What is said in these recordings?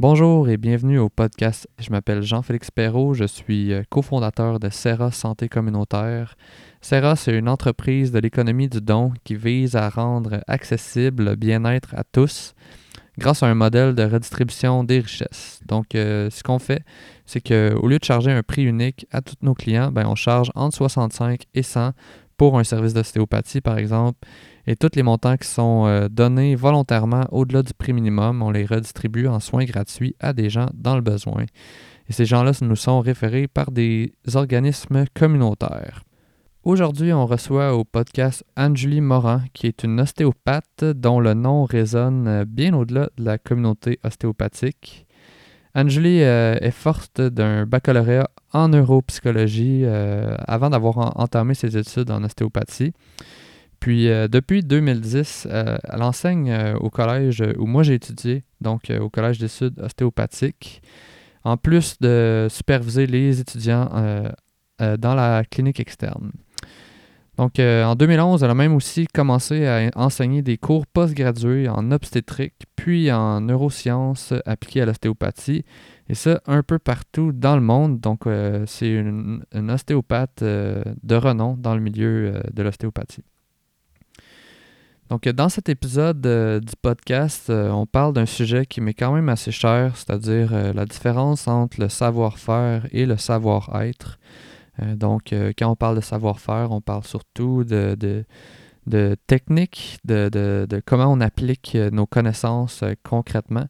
Bonjour et bienvenue au podcast. Je m'appelle Jean-Félix Perrault, je suis euh, cofondateur de Serra Santé Communautaire. Serra, c'est une entreprise de l'économie du don qui vise à rendre accessible le bien-être à tous grâce à un modèle de redistribution des richesses. Donc, euh, ce qu'on fait, c'est qu'au lieu de charger un prix unique à tous nos clients, ben, on charge entre 65 et 100 pour un service d'ostéopathie, par exemple. Et tous les montants qui sont euh, donnés volontairement au-delà du prix minimum, on les redistribue en soins gratuits à des gens dans le besoin. Et ces gens-là nous sont référés par des organismes communautaires. Aujourd'hui, on reçoit au podcast Anne-Julie Morin, qui est une ostéopathe dont le nom résonne bien au-delà de la communauté ostéopathique. Anne-Julie euh, est forte d'un baccalauréat en neuropsychologie euh, avant d'avoir entamé ses études en ostéopathie. Puis euh, depuis 2010, elle enseigne au collège où moi j'ai étudié, donc au collège des Sud ostéopathique, en plus de superviser les étudiants dans la clinique externe. Donc, euh, en 2011, elle a même aussi commencé à enseigner des cours postgradués en obstétrique, puis en neurosciences appliquées à l'ostéopathie, et ça un peu partout dans le monde. Donc, euh, c'est une, ostéopathe euh, de renom dans le milieu de l'ostéopathie. Donc, dans cet épisode du podcast, on parle d'un sujet qui m'est quand même assez cher, c'est-à-dire la différence entre le savoir-faire et le savoir-être. Euh, donc, euh, quand on parle de savoir-faire, on parle surtout de, de, de technique, de, comment on applique euh, nos connaissances concrètement.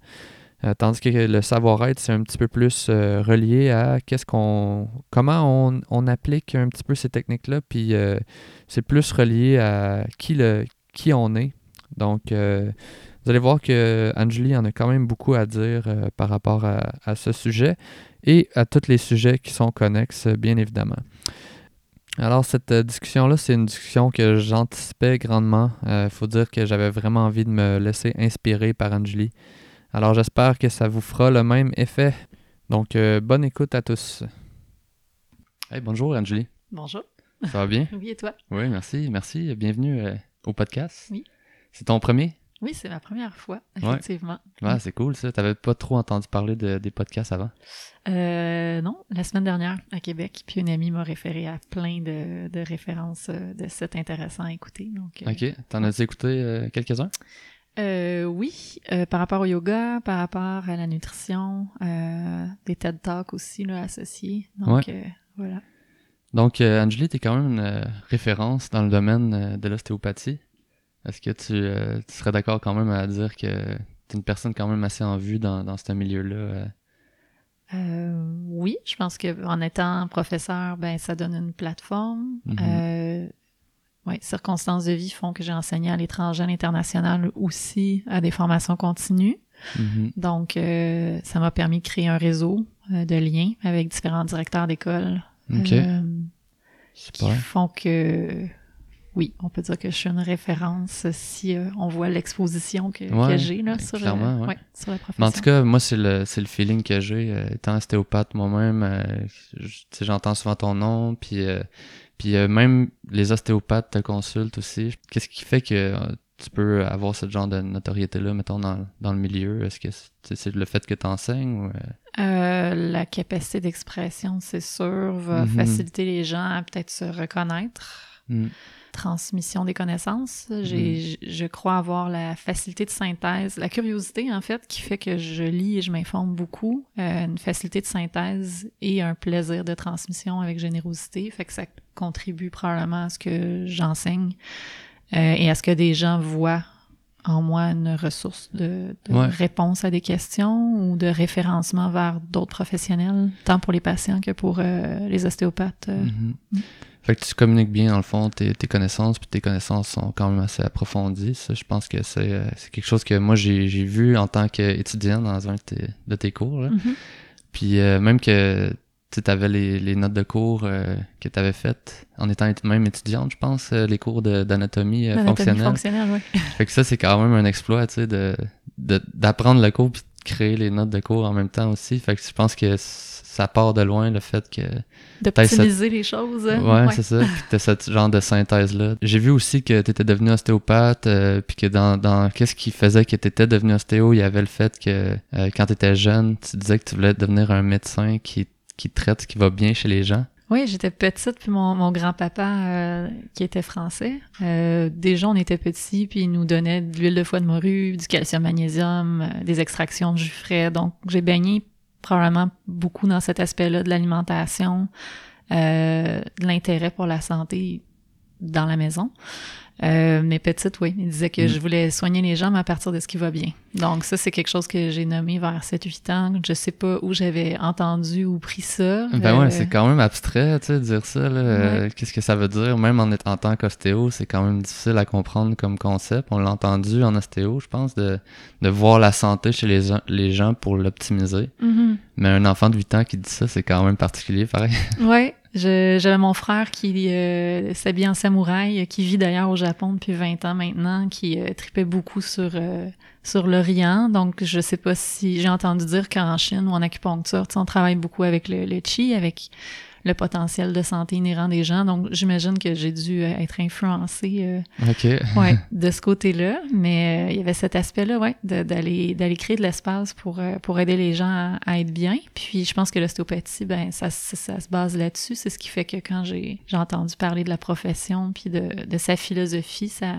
tandis que le savoir-être, c'est un petit peu plus relié à qu'est-ce qu'on, comment on, applique un petit peu ces techniques-là, puis c'est plus relié à qui, le, qui on est. Donc, vous allez voir que Angeli en a quand même beaucoup à dire par rapport à, ce sujet et à tous les sujets qui sont connexes, bien évidemment. Alors, cette euh, discussion-là, c'est une discussion que j'anticipais grandement. Il euh, faut dire que j'avais vraiment envie de me laisser inspirer par Angeli. Alors, j'espère que ça vous fera le même effet. Donc, euh, bonne écoute à tous. Hey, bonjour, Angeli. Bonjour. Ça va bien? oui, et toi? Oui, merci. Merci. Bienvenue au podcast? Oui. C'est ton premier? Oui, c'est ma première fois, effectivement. Ouais, c'est cool ça. T'avais pas trop entendu parler de, des podcasts avant? Euh, non, la semaine dernière à Québec, puis une amie m'a référé à plein de, de références euh, de sites intéressants à écouter. Donc, euh, ok, t'en as écouté euh, quelques-uns? oui, par rapport au yoga, par rapport à la nutrition, des TED Talks aussi là, associés. Donc, voilà. Donc, Angélie, t'es quand même une référence dans le domaine de l'ostéopathie. Est-ce que euh, tu, serais d'accord quand même à dire que tu es une personne quand même assez en vue dans, dans ce milieu-là? Euh? Euh, oui, je pense qu'en étant professeur, ben ça donne une plateforme. Mm-hmm. oui, circonstances de vie font que j'ai enseigné à l'étranger, à l'international aussi, à des formations continues. Mm-hmm. Donc, ça m'a permis de créer un réseau de liens avec différents directeurs d'école. Qui font que oui, on peut dire que je suis une référence si euh, on voit l'exposition que, j'ai là, sur, euh, ouais. sur, la profession. en tout cas, moi, c'est le, le feeling que j'ai. Euh, étant ostéopathe moi-même, j'entends souvent ton nom, puis, puis même les ostéopathes te consultent aussi. Qu'est-ce qui fait que tu peux avoir ce genre de notoriété-là, mettons, dans, dans, le milieu? Est-ce que c'est le fait que tu enseignes? Ou, la capacité d'expression, c'est sûr, va mm-hmm. faciliter les gens à peut-être se reconnaître. Mm transmission des connaissances. Mhm. Je crois avoir la facilité de synthèse, la curiosité en fait, qui fait que je lis et je m'informe beaucoup, euh, une facilité de synthèse et un plaisir de transmission avec générosité, fait que ça contribue probablement à ce que j'enseigne euh, et à ce que des gens voient en moi une ressource de, réponse à des questions ou de référencement vers d'autres professionnels, tant pour les patients que pour euh, les ostéopathes. Mhm. Mm. Fait que tu communiques bien, dans le fond, tes, tes connaissances, puis tes connaissances sont quand même assez approfondies. Ça, je pense que c'est, euh, c'est quelque chose que moi, j'ai, j'ai vu en tant qu'étudiant dans un de tes, de tes cours. Mm-hmm. Puis euh, même que tu avais les, les, notes de cours euh, que tu avais faites en étant même étudiante, je pense, les cours d'anatomie fonctionnelle. fonctionnelle ouais. fait que ça, c'est quand même un exploit, tu sais, de, de, d'apprendre le cours puis créer les notes de cours en même temps aussi. Fait que je pense que ça part de loin le fait que. D'optimiser les choses. Ouais, c'est ça. Puis t'as ce genre de synthèse-là. J'ai vu aussi que tu étais devenu ostéopathe, euh, puis que dans, dans qu'est-ce qui faisait que tu étais devenu ostéo, il y avait le fait que euh, quand tu étais jeune, tu disais que tu voulais devenir un médecin qui, qui traite qui va bien chez les gens? Oui, j'étais petite, puis mon, mon grand-papa, euh, qui était français, euh, déjà on était petits, puis il nous donnait de l'huile de foie de morue, du calcium magnésium, euh, des extractions de jus frais. Donc j'ai baigné probablement beaucoup dans cet aspect-là de l'alimentation, de l'intérêt pour la santé dans la maison. Euh, mais petite, oui. Il disait que mm. je voulais soigner les gens, mais à partir de ce qui va bien. Donc, ça, c'est quelque chose que j'ai nommé vers 7-8 ans. Je sais pas où j'avais entendu ou pris ça. Ben ouais, euh, c'est quand même abstrait, tu sais, dire ça. Euh, qu'est-ce que ça veut dire? Même en, en tant qu'ostéo, c'est quand même difficile à comprendre comme concept. On l'a entendu en ostéo, je pense, de, de voir la santé chez les, les gens pour l'optimiser. Mm-hmm. Mais un enfant de 8 ans qui dit ça, c'est quand même particulier, pareil. Oui, j'avais mon frère qui euh, s'habille en samouraï, qui vit d'ailleurs au Japon depuis 20 ans maintenant, qui euh, tripait beaucoup sur, euh, sur l'Orient. Donc, je sais pas si j'ai entendu dire qu'en Chine ou en acupuncture, on travaille beaucoup avec le, le chi, avec le potentiel de santé inhérent des gens. Donc, j'imagine que j'ai dû euh, être influencée euh, ouais, de ce côté-là. Mais euh, il y avait cet aspect-là, ouais, d'aller d'aller créer de l'espace pour, pour aider les gens à, être bien. Puis, je pense que l'ostéopathie, ben ça, ça, se base là-dessus. C'est ce qui fait que quand j'ai entendu parler de la profession puis de, de sa philosophie, ça,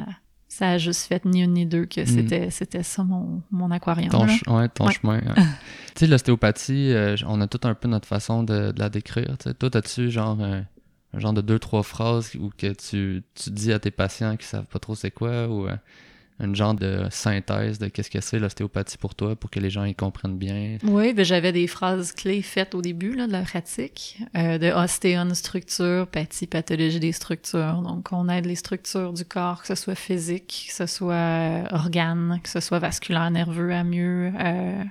ça a juste fait ni une ni deux que hmm. c'était ça mon, mon aquarium. Ton, ouais, ton chemin. tu sais, l'ostéopathie, euh, on a tout un peu notre façon de, la décrire. Toi, as-tu genre un, genre de deux, trois phrases où que tu, tu dis à tes patients qui savent pas trop c'est quoi ou euh, une genre de synthèse de qu'est-ce que c'est l'ostéopathie pour toi, pour que les gens y comprennent bien. Oui, ben j'avais des phrases clés faites au début là, de la pratique, euh, de ostéon structure, pathie, pathologie des structures. Donc, on aide les structures du corps, que ce soit physique, que ce soit euh, organe, que ce soit vasculaire, nerveux, à mieux euh,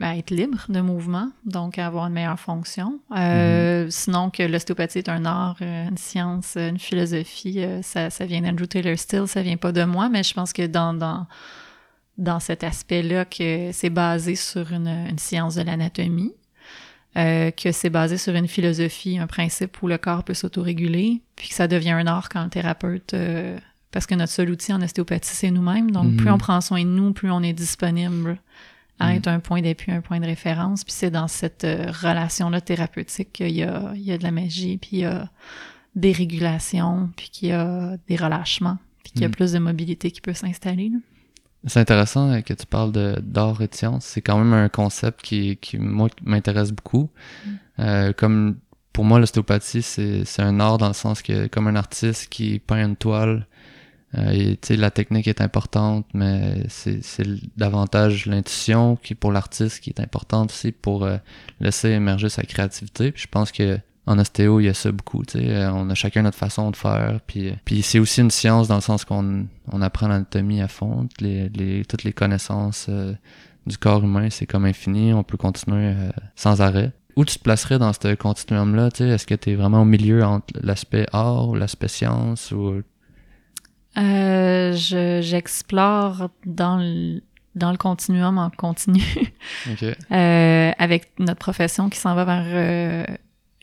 à être libre de mouvement, donc à avoir une meilleure fonction. Euh, mhm. Sinon, que l'ostéopathie est un art, euh, une science, une philosophie, euh, ça, ça vient d'Andrew Taylor Still, ça vient pas de moi, mais je pense que dans, dans, dans cet aspect-là, que c'est basé sur une, une science de l'anatomie, euh, que c'est basé sur une philosophie, un principe où le corps peut s'autoréguler, puis que ça devient un art quand le thérapeute parce que notre seul outil en ostéopathie, c'est nous-mêmes. Donc, plus mhm. on prend soin de nous, plus on est disponible à mm. être un point d'appui, un point de référence. Puis c'est dans cette euh, relation-là thérapeutique qu'il y a, il y a de la magie, puis il y a des régulations, puis qu'il y a des relâchements, puis qu'il y a mm. plus de mobilité qui peut s'installer. C'est intéressant euh, que tu parles de d'art et de science. C'est quand même un concept qui, qui moi, m'intéresse beaucoup. Mm. Euh, comme pour moi, l'ostéopathie, c'est, c'est un art dans le sens que, comme un artiste qui peint une toile, euh, la technique est importante, mais c'est davantage l'intuition qui pour l'artiste qui est importante aussi pour euh, laisser émerger sa créativité. Puis je pense que en ostéo, il y a ça beaucoup. Euh, on a chacun notre façon de faire. Puis, puis c'est aussi une science dans le sens qu'on on apprend l'anatomie à fond. Les, les, toutes les connaissances du corps humain, c'est comme infini. On peut continuer sans arrêt où tu te placerais dans ce continuum-là? Est-ce que tu es vraiment au milieu entre l'aspect art ou l'aspect science ou euh, j'explore dans le, dans le continuum en continu. euh, avec notre profession qui s'en va vers, euh,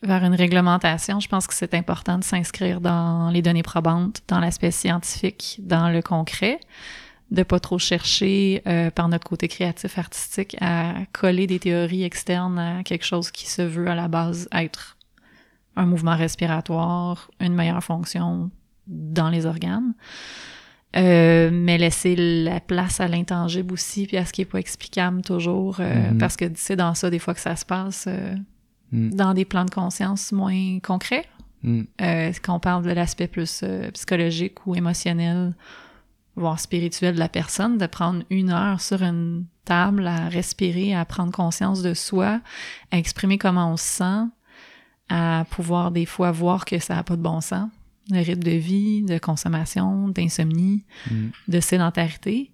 vers une réglementation, je pense que c'est important de s'inscrire dans les données probantes, dans l'aspect scientifique, dans le concret, de pas trop chercher euh, par notre côté créatif artistique à coller des théories externes à quelque chose qui se veut à la base être un mouvement respiratoire, une meilleure fonction, dans les organes. Euh, mais laisser la place à l'intangible aussi, puis à ce qui est pas explicable toujours, euh, mm-hmm. parce que c'est dans ça des fois que ça se passe, euh, mm. dans des plans de conscience moins concrets. Mm. quand on parle de l'aspect plus psychologique ou émotionnel, voire spirituel de la personne, de prendre une heure sur une table à respirer, à prendre conscience de soi, à exprimer comment on se sent, à pouvoir des fois voir que ça n'a pas de bon sens de rythme de vie, de consommation, d'insomnie, mm. de sédentarité,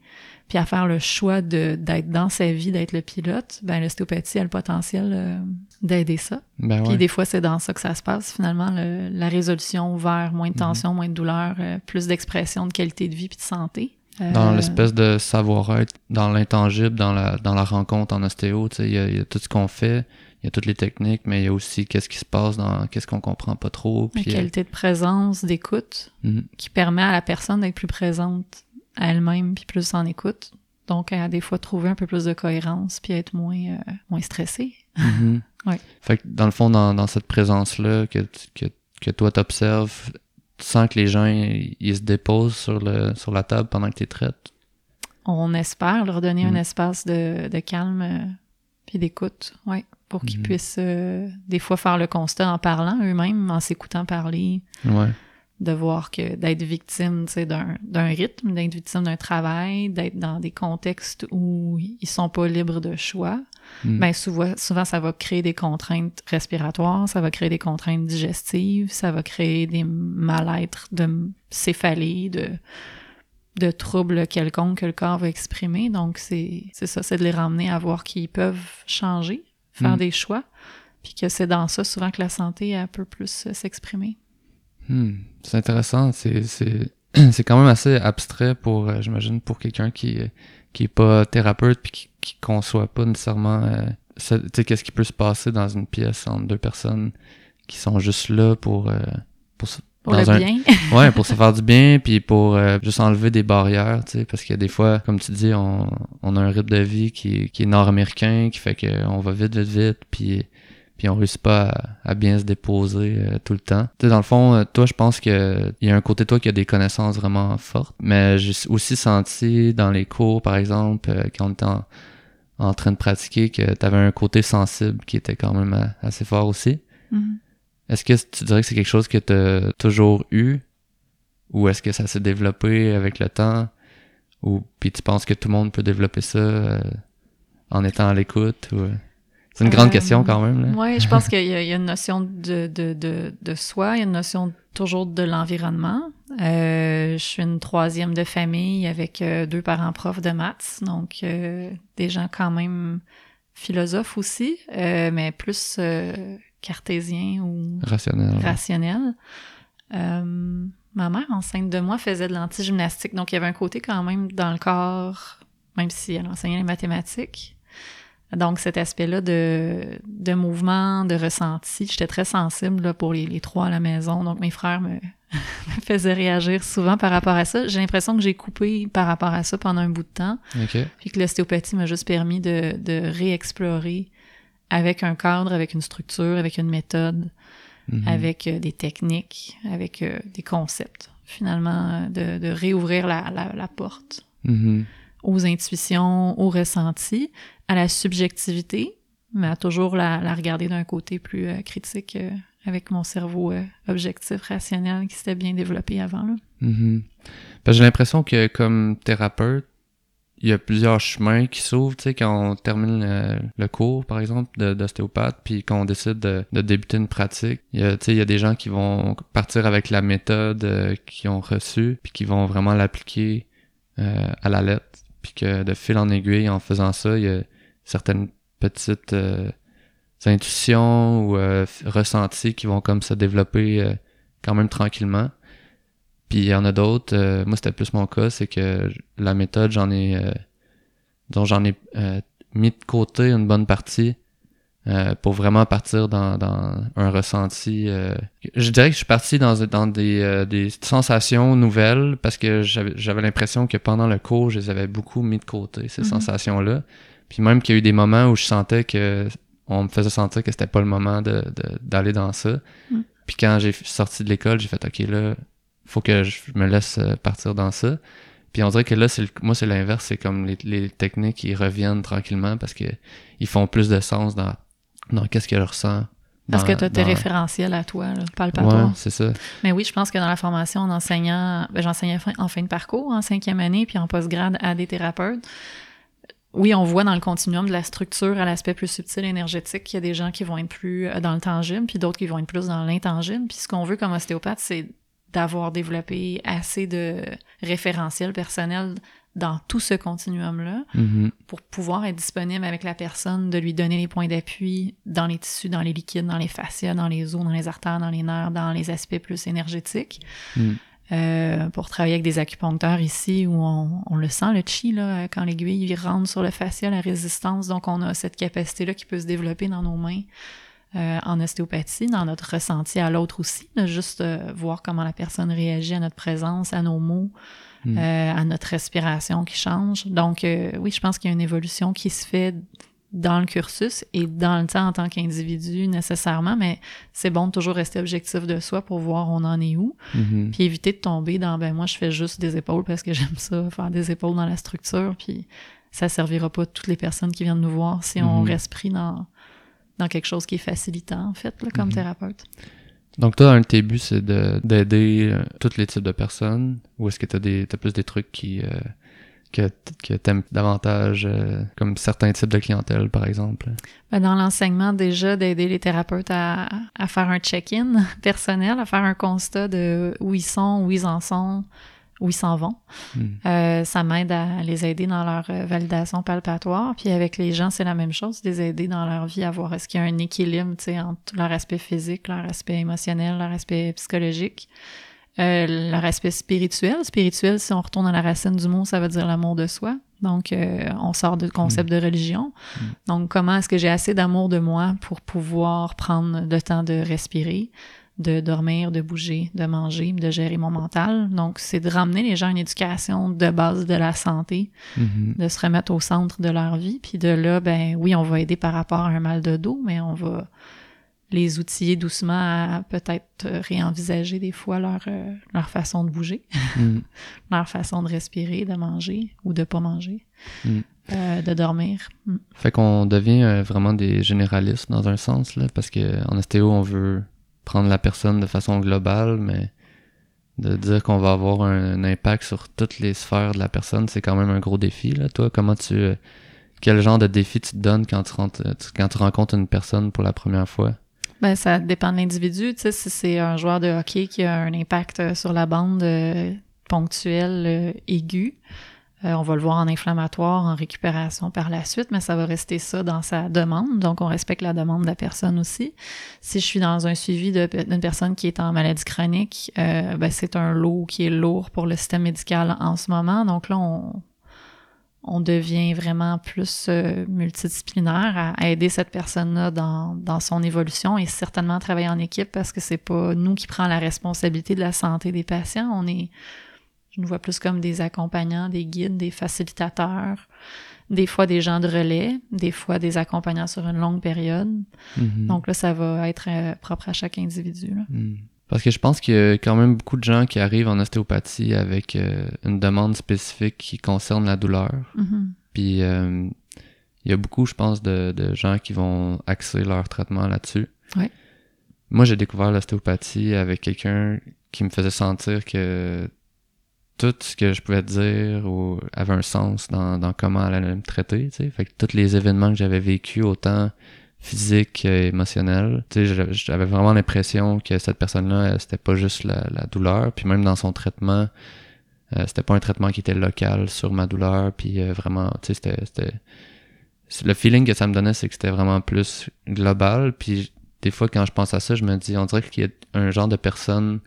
puis à faire le choix de d'être dans sa vie, d'être le pilote, ben l'ostéopathie a le potentiel euh, d'aider ça. Ben puis des fois, c'est dans ça que ça se passe, finalement, la résolution vers moins de mm-hmm. tension, moins de douleur, euh, plus d'expression de qualité de vie puis de santé. Dans l'espèce de savoir-être, dans l'intangible, dans la, dans la rencontre en ostéo, il y, y, a tout ce qu'on fait, il y a toutes les techniques, mais il y a aussi qu'est-ce qui se passe dans qu'est-ce qu'on comprend pas trop. Puis, la qualité de présence, d'écoute, mhm. qui permet à la personne d'être plus présente à elle-même, puis plus en écoute. Donc, à des fois, trouver un peu plus de cohérence, puis être moins, euh, moins stressé. Mhm. Fait que dans le fond, dans, dans cette présence-là que, que, que toi t'observes, tu sens que les gens, ils, se déposent sur, le, sur la table pendant que tu traites? On espère leur donner un mhm. espace de, de calme euh, puis d'écoute, ouais pour qu'ils mhm. puissent euh, des fois faire le constat en parlant eux-mêmes, en s'écoutant parler. De voir que d'être victime d'un rythme, d'être victime d'un travail, d'être dans des contextes où ils sont pas libres de choix, mm. ben souvent, souvent ça va créer des contraintes respiratoires, ça va créer des contraintes digestives, ça va créer des mal-être de céphalée, de, de troubles quelconques que le corps va exprimer. Donc, c'est ça, c'est de les ramener à voir qu'ils peuvent changer, faire mm. des choix, puis que c'est dans ça souvent que la santé a peut plus euh, s'exprimer. Hmm. C'est intéressant, c'est quand même assez abstrait pour, euh, j'imagine, pour quelqu'un qui qui est pas thérapeute puis qui, qui conçoit pas nécessairement euh, tu sais qu'est-ce qui peut se passer dans une pièce entre deux personnes qui sont juste là pour pour, pour le bien. ouais, pour se faire du bien, puis pour juste enlever des barrières, tu sais, parce qu'il a des fois, comme tu dis, on, on a un rythme de vie qui, qui est nord-américain, qui fait qu'on va vite, vite, vite, puis puis on réussit pas à, bien se déposer euh, tout le temps. Tu sais, dans le fond, euh, toi, je pense que il y a un côté de toi qui a des connaissances vraiment fortes, mais j'ai aussi senti dans les cours, par exemple, euh, quand on était en, train de pratiquer, que tu avais un côté sensible qui était quand même assez fort aussi. Mm-hmm. Est-ce que tu dirais que c'est quelque chose que tu as toujours eu? Ou est-ce que ça s'est développé avec le temps? Ou puis tu penses que tout le monde peut développer ça en étant à l'écoute? Ou... C'est une grande euh, question quand même. Oui, je pense qu'il y, a une notion de, de, de, de, soi, il y a une notion toujours de l'environnement. Euh, je suis une troisième de famille avec euh, deux parents profs de maths, donc des gens quand même philosophes aussi, mais plus cartésiens ou rationnels. Rationnel. ma mère, enceinte de moi, faisait de l'anti-gymnastique, donc il y avait un côté quand même dans le corps, même si elle enseignait les mathématiques, donc, cet aspect-là de, de mouvement, de ressenti, j'étais très sensible là, pour les, les, trois à la maison. Donc, mes frères me, faisaient réagir souvent par rapport à ça. J'ai l'impression que j'ai coupé par rapport à ça pendant un bout de temps. Puis que l'ostéopathie m'a juste permis de, de réexplorer avec un cadre, avec une structure, avec une méthode, mm-hmm. avec euh, des techniques, avec euh, des concepts. Finalement, de, de réouvrir la, la, la porte. Mm-hmm aux intuitions, aux ressentis, à la subjectivité, mais à toujours la, regarder d'un côté plus euh, critique euh, avec mon cerveau euh, objectif, rationnel qui s'était bien développé avant. Là. Mm-hmm. J'ai l'impression que comme thérapeute, il y a plusieurs chemins qui s'ouvrent, tu sais, quand on termine le, cours, par exemple, d'ostéopathe, puis quand on décide de, débuter une pratique, il y a, tu sais, il y a des gens qui vont partir avec la méthode qu'ils ont reçue, puis qui vont vraiment l'appliquer à la lettre puis que de fil en aiguille, en faisant ça, il y a certaines petites euh, intuitions ou euh, ressentis qui vont comme se développer euh, quand même tranquillement. Puis il y en a d'autres, moi c'était plus mon cas, c'est que la méthode, j'en ai dont j'en ai mis de côté une bonne partie euh, pour vraiment partir dans, dans un ressenti. Euh, je dirais que je suis parti dans, dans des, euh, des sensations nouvelles parce que j'avais l'impression que pendant le cours, je les avais beaucoup mis de côté, ces mm-hmm. sensations-là. Puis même qu'il y a eu des moments où je sentais que on me faisait sentir que c'était pas le moment d'aller de, d'aller dans ça. Mm. Puis quand j'ai sorti de l'école, j'ai fait OK là, faut que je me laisse partir dans ça. Puis on dirait que là, c'est moi c'est l'inverse, c'est comme les, les techniques qui reviennent tranquillement parce que ils font plus de sens dans qu'est-ce qu'elle ressent. Parce que tu as tes référentiels à toi, là, palpatoires. Ouais, c'est ça. Mais oui, je pense que dans la formation, en enseignant, ben, j'enseignais en fin de parcours, en cinquième année, puis en postgrade à des thérapeutes. Oui, on voit dans le continuum de la structure à l'aspect plus subtil énergétique qu'il y a des gens qui vont être plus euh, dans le tangible, puis d'autres qui vont être plus dans l'intangible. Puis ce qu'on veut comme ostéopathe, c'est d'avoir développé assez de référentiels personnels dans tout ce continuum-là mm-hmm. pour pouvoir être disponible avec la personne, de lui donner les points d'appui dans les tissus, dans les liquides, dans les fascias, dans les os, dans les artères, dans les nerfs, dans les aspects plus énergétiques. Mm. Euh, pour travailler avec des acupuncteurs ici où on, le sent, le chi, là, quand l'aiguille rentre sur le fascia, la résistance. Donc, on a cette capacité-là qui peut se développer dans nos mains euh, en ostéopathie, dans notre ressenti à l'autre aussi. juste euh, voir comment la personne réagit à notre présence, à nos mots, hmm. à notre respiration qui change. Donc, oui, je pense qu'il y a une évolution qui se fait dans le cursus et dans le temps en tant qu'individu nécessairement, mais c'est bon de toujours rester objectif de soi pour voir on en est où, mm-hmm. puis éviter de tomber dans ben moi je fais juste des épaules parce que j'aime ça, faire des épaules dans la structure, puis ça servira pas à toutes les personnes qui viennent nous voir si on mm-hmm. reste pris dans, dans quelque chose qui est facilitant en fait, comme mm-hmm. thérapeute. Donc toi, un de tes buts, c'est d'aider euh, tous les types de personnes, ou est-ce que tu as, as, plus des trucs qui... Euh, que, que tu aimes davantage, euh, comme certains types de clientèle, par exemple? Ben, dans l'enseignement, déjà, d'aider les thérapeutes à, à faire un check-in personnel, à faire un constat de où ils sont, où ils en sont, où ils s'en vont. Hmm. Euh, ça m'aide à les aider dans leur euh, validation palpatoire. Puis avec les gens, c'est la même chose, les aider dans leur vie à voir est-ce qu'il y a un équilibre entre leur aspect physique, leur aspect émotionnel, leur aspect psychologique. Euh, leur aspect spirituel. Spirituel, si on retourne à la racine du mot, ça veut dire l'amour de soi. Donc, euh, on sort du concept mm. de religion. Mm. Donc, comment est-ce que j'ai assez d'amour de moi pour pouvoir prendre le temps de respirer, de dormir, de bouger, de manger, de gérer mon mental. Donc, c'est de ramener les gens à une éducation de base de la santé, mm-hmm. de se remettre au centre de leur vie. Puis de là, ben oui, on va aider par rapport à un mal de dos, mais on va les outiller doucement à peut-être réenvisager des fois leur, euh, leur façon de bouger, mm. leur façon de respirer, de manger ou de pas manger, mm. euh, de dormir. Mm. Fait qu'on devient euh, vraiment des généralistes dans un sens, là, parce qu'en ostéo, on veut prendre la personne de façon globale, mais de dire qu'on va avoir un, impact sur toutes les sphères de la personne, c'est quand même un gros défi. Là. Toi, comment tu... quel genre de défi tu te donnes quand tu, quand tu rencontres une personne pour la première fois? Ben, ça dépend de l'individu. Tu sais, si c'est un joueur de hockey qui a un impact euh, sur la bande euh, ponctuelle euh, aiguë, on va le voir en inflammatoire, en récupération par la suite, mais ça va rester ça dans sa demande. Donc, on respecte la demande de la personne aussi. Si je suis dans un suivi d'une personne qui est en maladie chronique, ben, c'est un lot qui est lourd pour le système médical en ce moment. Donc là, on, on devient vraiment plus euh, multidisciplinaire à, aider cette personne-là dans, dans, son évolution et certainement travailler en équipe parce que c'est pas nous qui prenons la responsabilité de la santé des patients. On est, je nous vois plus comme des accompagnants, des guides, des facilitateurs, des fois des gens de relais, des fois des accompagnants sur une longue période. Mm-hmm. Donc là, ça va être euh, propre à chaque individu. Là. Mm. Parce que je pense qu'il y a quand même beaucoup de gens qui arrivent en ostéopathie avec euh, une demande spécifique qui concerne la douleur. Mm-hmm. Puis euh, il y a beaucoup, je pense, de, gens qui vont axer leur traitement là-dessus. Moi, j'ai découvert l'ostéopathie avec quelqu'un qui me faisait sentir que tout ce que je pouvais dire avait un sens dans, dans comment elle allait me traiter. Fait que tous les événements que j'avais vécus, autant physique, et émotionnel. J'avais vraiment l'impression que cette personne-là, c'était pas juste la, douleur, puis même dans son traitement, euh, c'était pas un traitement qui était local sur ma douleur, puis euh, vraiment, tu sais, c'était, le feeling que ça me donnait, c'est que c'était vraiment plus global, puis des fois, quand je pense à ça, je me dis, on dirait qu'il y a un genre de personne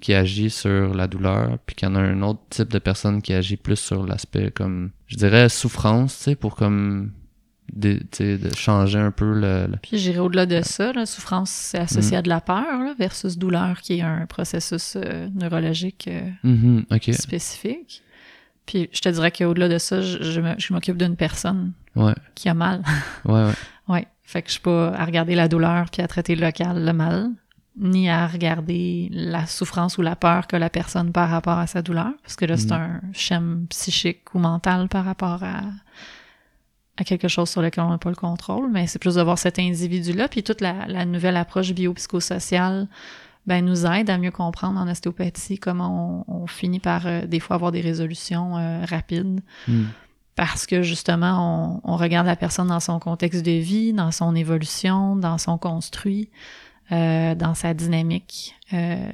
qui agit sur la douleur, puis qu'il y en a un autre type de personne qui agit plus sur l'aspect comme, je dirais, souffrance, tu sais, pour comme de, de changer un peu le. Puis j'irai au-delà de ça. La souffrance, c'est associé à de la peur versus douleur, qui est un processus euh, neurologique euh, mm-hmm, spécifique. Puis je te dirais qu'au-delà de ça, je, je m'occupe d'une personne qui a mal. ouais, ouais. ouais. Fait que je suis pas à regarder la douleur puis à traiter local le mal, ni à regarder la souffrance ou la peur que la personne par rapport à sa douleur, parce que là, c'est mm-hmm. un schéma psychique ou mental par rapport à à quelque chose sur lequel on n'a pas le contrôle, mais c'est plus de voir cet individu-là, puis toute la, nouvelle approche biopsychosociale ben, nous aide à mieux comprendre en ostéopathie comment on, finit par euh, des fois avoir des résolutions euh, rapides. Hmm. Parce que justement, on, regarde la personne dans son contexte de vie, dans son évolution, dans son construit, euh, dans sa dynamique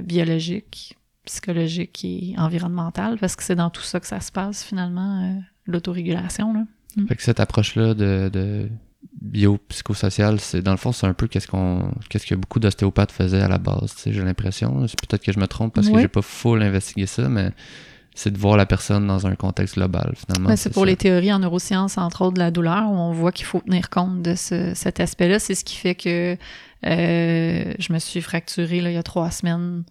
biologique, psychologique et environnementale, parce que c'est dans tout ça que ça se passe finalement, l'autorégulation. Là. Mm. Fait que cette approche-là de, biopsychosocial, c'est dans le fond, c'est un peu qu'est-ce qu'on qu'est-ce que beaucoup d'ostéopathes faisaient à la base, j'ai l'impression. C'est peut-être que je me trompe parce que j'ai pas full investigué ça, mais c'est de voir la personne dans un contexte global, finalement. c'est pour les théories en neurosciences, entre autres de la douleur, où on voit qu'il faut tenir compte de cet aspect-là. C'est ce qui fait que euh, je me suis fracturée là, il y a trois semaines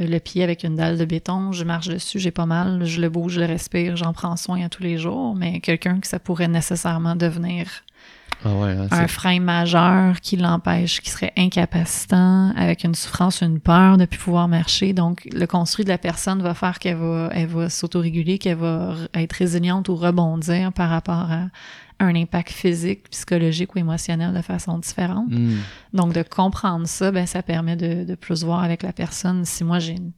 euh, le pied avec une dalle de béton, je marche dessus, j'ai pas mal, je le bouge, je le respire, j'en prends soin à tous les jours, mais quelqu'un que ça pourrait nécessairement devenir ah hein, un frein majeur qui l'empêche, qui serait incapacitant, avec une souffrance, une peur de plus pouvoir marcher. Donc, le construit de la personne va faire qu'elle va, elle va s'autoréguler, qu'elle va être résiliente ou rebondir par rapport à, un impact physique, psychologique ou émotionnel de façon différente. Hmm. Donc, de comprendre ça, ben, ça permet de, de, plus voir avec la personne. Si moi, j'ai une,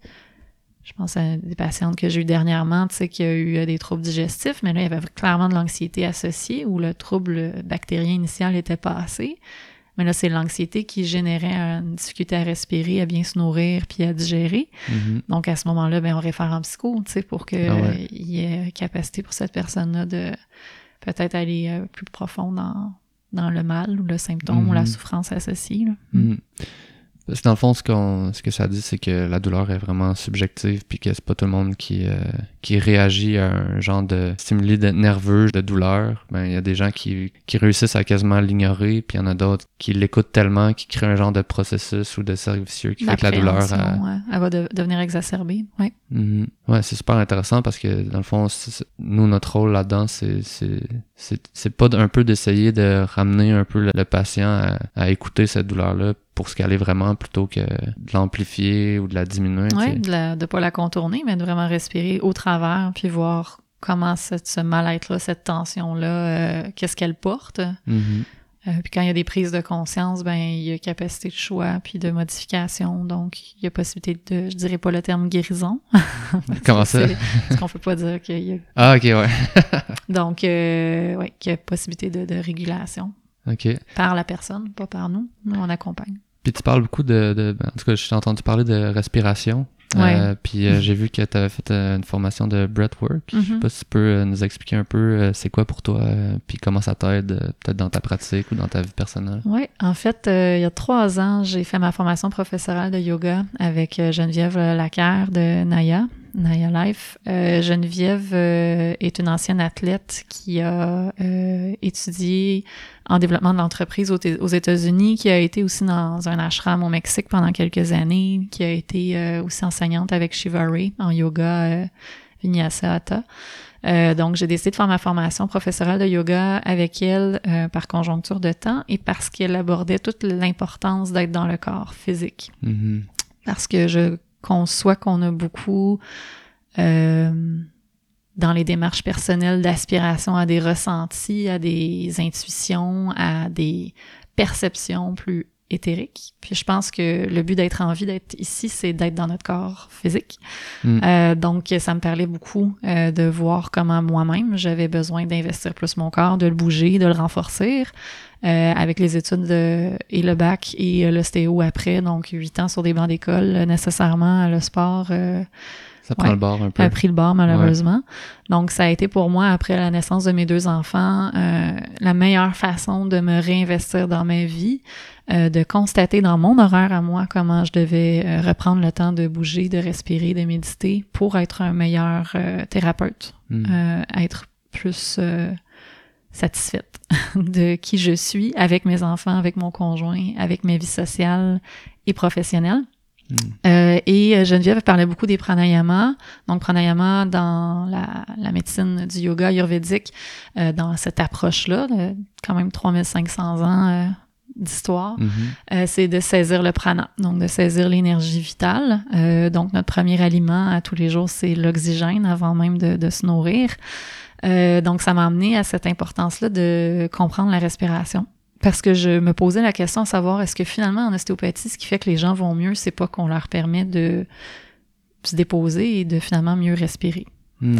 je pense à des patientes que j'ai eues dernièrement, tu sais, qui a eu euh, des troubles digestifs, mais là, il y avait clairement de l'anxiété associée où le trouble bactérien initial était passé. Mais là, c'est l'anxiété qui générait une difficulté à respirer, à bien se nourrir, puis à digérer. Mm-hmm. Donc, à ce moment-là, ben, on réfère en psycho, tu sais, pour qu'il ah y ait capacité pour cette personne-là de peut-être aller euh, plus profond dans, dans le mal ou le symptôme ou la mhm. souffrance associée. Mhm. Parce que dans le fond, ce, ce que ça dit, c'est que la douleur est vraiment subjective, puis que c'est pas tout le monde qui, euh, qui réagit à un genre de stimuli de nerveux, de douleur. Ben, il y a des gens qui, qui réussissent à quasiment l'ignorer, puis il y en a d'autres qui l'écoutent tellement, qui créent un genre de processus ou de cercle vicieux qui fait que la douleur... Elle, va devenir exacerbée, ouais. Mm-hmm. Ouais, c'est super intéressant parce que, dans le fond, nous, notre rôle là-dedans, c'est c'est pas un peu d'essayer de ramener un peu le, patient à, à écouter cette douleur-là pour ce qu'elle est vraiment plutôt que de l'amplifier ou de la diminuer. Oui, de ne pas la contourner, mais de vraiment respirer au travers puis voir comment ce mal-être-là, cette tension-là, euh, qu'est-ce qu'elle porte. Mm-hmm. Euh, puis quand il y a des prises de conscience, ben il y a capacité de choix puis de modification. Donc, il y a possibilité de, je dirais pas le terme guérison. Comment ça? Parce qu'on peut pas dire qu'il y a... Ah, OK, ouais. Donc, euh, oui, qu'il y a possibilité de, de régulation. OK. Par la personne, pas par nous. Nous, on accompagne. Puis tu parles beaucoup de, de en tout cas, je t'ai entendu parler de respiration. Euh, puis euh, j'ai vu que tu avais fait euh, une formation de breathwork. Je sais mm-hmm. pas si tu peux nous expliquer un peu c'est quoi pour toi, puis comment ça t'aide peut-être dans ta pratique ou dans ta vie personnelle. Oui, en fait, il y a trois ans, j'ai fait ma formation professorale de yoga avec Geneviève Lacaire de Naya. Naya Life. Geneviève est une ancienne athlète qui a étudié en développement de l'entreprise aux, États-Unis, qui a été aussi dans un ashram au Mexique pendant quelques années, qui a été euh, aussi enseignante avec Shiva Ray en yoga euh, Vinyasa Hatha. Euh, donc, j'ai décidé de faire ma formation professorale de yoga avec elle par conjoncture de temps et parce qu'elle abordait toute l'importance d'être dans le corps physique. Mm-hmm. Parce que je conçois qu'on a beaucoup dans les démarches personnelles d'aspiration à des ressentis, à des intuitions, à des perceptions plus éthériques. Puis je pense que le but d'être en vie, d'être ici, c'est d'être dans notre corps physique. Mm. Euh, donc ça me parlait beaucoup euh, de voir comment moi-même j'avais besoin d'investir plus mon corps, de le bouger, de le renforcer. Euh, avec les études de, et le bac et l'ostéo après, donc huit ans sur des bancs d'école, nécessairement le sport ça prend le bord un peu. a pris le bord, malheureusement. Donc, ça a été pour moi, après la naissance de mes deux enfants, euh, la meilleure façon de me réinvestir dans ma vie, euh, de constater dans mon horaire à moi comment je devais euh, reprendre le temps de bouger, de respirer, de méditer pour être un meilleur thérapeute, hmm. être plus satisfaite de qui je suis avec mes enfants, avec mon conjoint, avec mes vies sociales et professionnelles. Hmm. Euh, et euh, Geneviève parlait beaucoup des pranayamas. Donc, pranayama dans la, la médecine du yoga ayurvédique, euh, dans cette approche-là, de quand même 3500 ans euh, d'histoire, mm-hmm. c'est de saisir le prana, donc de saisir l'énergie vitale. donc, notre premier aliment à tous les jours, c'est l'oxygène avant même de, de se nourrir. donc, ça m'a amené à cette importance-là de comprendre la respiration parce que je me posais la question de savoir est-ce que finalement en ostéopathie, ce qui fait que les gens vont mieux, c'est pas qu'on leur permet de se déposer et de finalement mieux respirer? Hmm.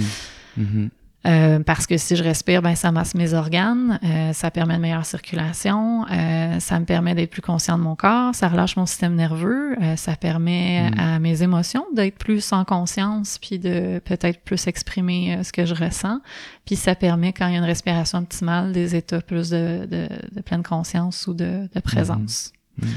Mm-hmm. Euh, parce que si je respire, ben ça masse mes organes, euh, ça permet une meilleure circulation, euh, ça me permet d'être plus conscient de mon corps, ça relâche mon système nerveux, ça permet mm. à mes émotions d'être plus en conscience, puis de peut-être plus exprimer ce que je ressens, puis ça permet quand il y a une respiration optimale des états plus de, de, de pleine conscience ou de, de présence. Mm. Mm.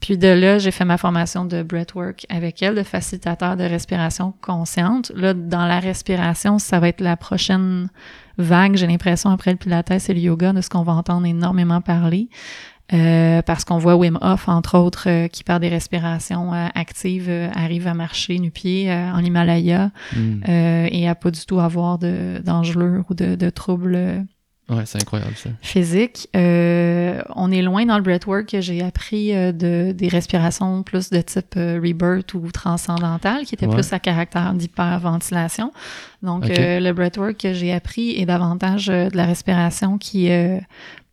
Puis de là, j'ai fait ma formation de breathwork avec elle, de facilitateur de respiration consciente. Là, dans la respiration, ça va être la prochaine vague, j'ai l'impression, après le pilates et le yoga, de ce qu'on va entendre énormément parler. Euh, parce qu'on voit Wim Hof, entre autres, euh, qui par des respirations euh, actives arrive à marcher nu-pied en Himalaya hmm. et à pas du tout avoir d'engelure ou de, de troubles Ouais, c'est incroyable ça. Physique. Euh, on est loin dans le breathwork que j'ai appris euh, de, des respirations plus de type euh, rebirth ou transcendantal, qui était plus à caractère d'hyperventilation. Donc, le breathwork que j'ai appris est davantage de la respiration qui